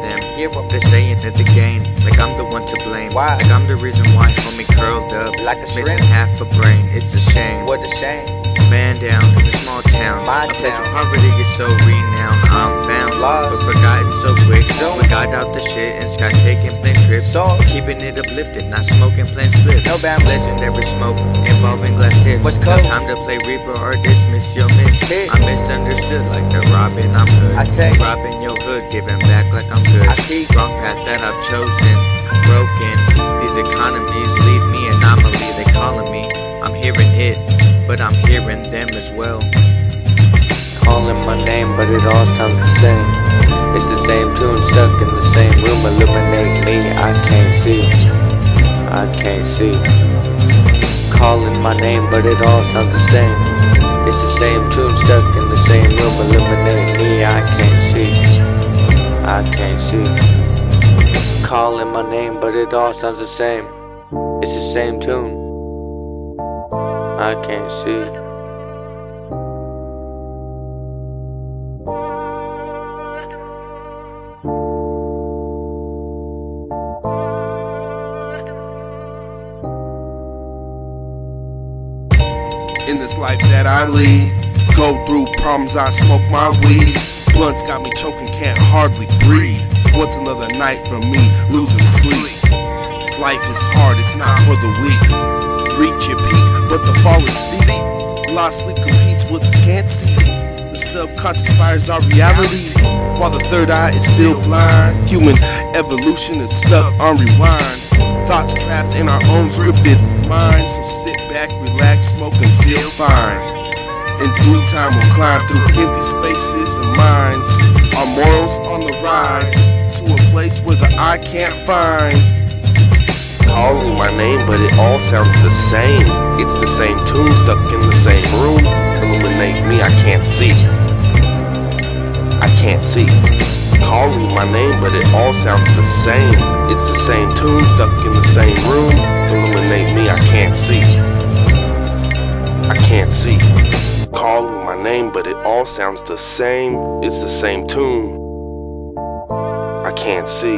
hear 'em. They're saying that the game, like I'm the one to blame. Why? Like I'm the reason why homie curled up. Like a missing shrimp. half a brain. It's a shame. What a shame. Man down in a small town. My a place town. where poverty is so renowned. I'm found, Lost. but forgotten so quick. Don't. We got out the shit and Sky taking plane trips. So, Keeping it uplifted, not smoking plain spliffs. No bad- Legendary smoke involving glass tips. What's no time to play Reaper or dismiss your miss. Hit. I'm misunderstood like the Robin. I'm. I tell you. Robbing your hood, giving back like I'm good. I keep- Wrong path that I've chosen, broken. These economies leave me anomaly. They calling me. I'm hearing it, but I'm hearing them as well. Calling my name, but it all sounds the same. It's the same tune stuck in the same room. Illuminate me, I can't see. I can't see. Calling my name, but it all sounds the same. It's the same tune stuck in the same room. Illuminate I can't see. Calling my name, but it all sounds the same. It's the same tune. I can't see. In this life that I lead, go through problems, I smoke my weed. Blunts got me choking, can't hardly breathe. What's another night for me losing sleep? Life is hard, it's not for the weak. Reach your peak, but the fall is steep. Lost sleep competes with the can't see. The subconscious inspires our reality, while the third eye is still blind. Human evolution is stuck on rewind. Thoughts trapped in our own scripted minds. So sit back, relax, smoke, and feel fine. In due time, we'll climb through empty spaces and minds. Our morals on the ride to a place where the eye can't find. calling my name, but it all sounds the same. It's the same tune stuck in the same room. Illuminate me, I can't see. I can't see. Calling my name, but it all sounds the same. It's the same tune stuck in the same room. Illuminate me, I can't see. I can't see. Calling my name, but it all sounds the same. It's the same tune. I can't see.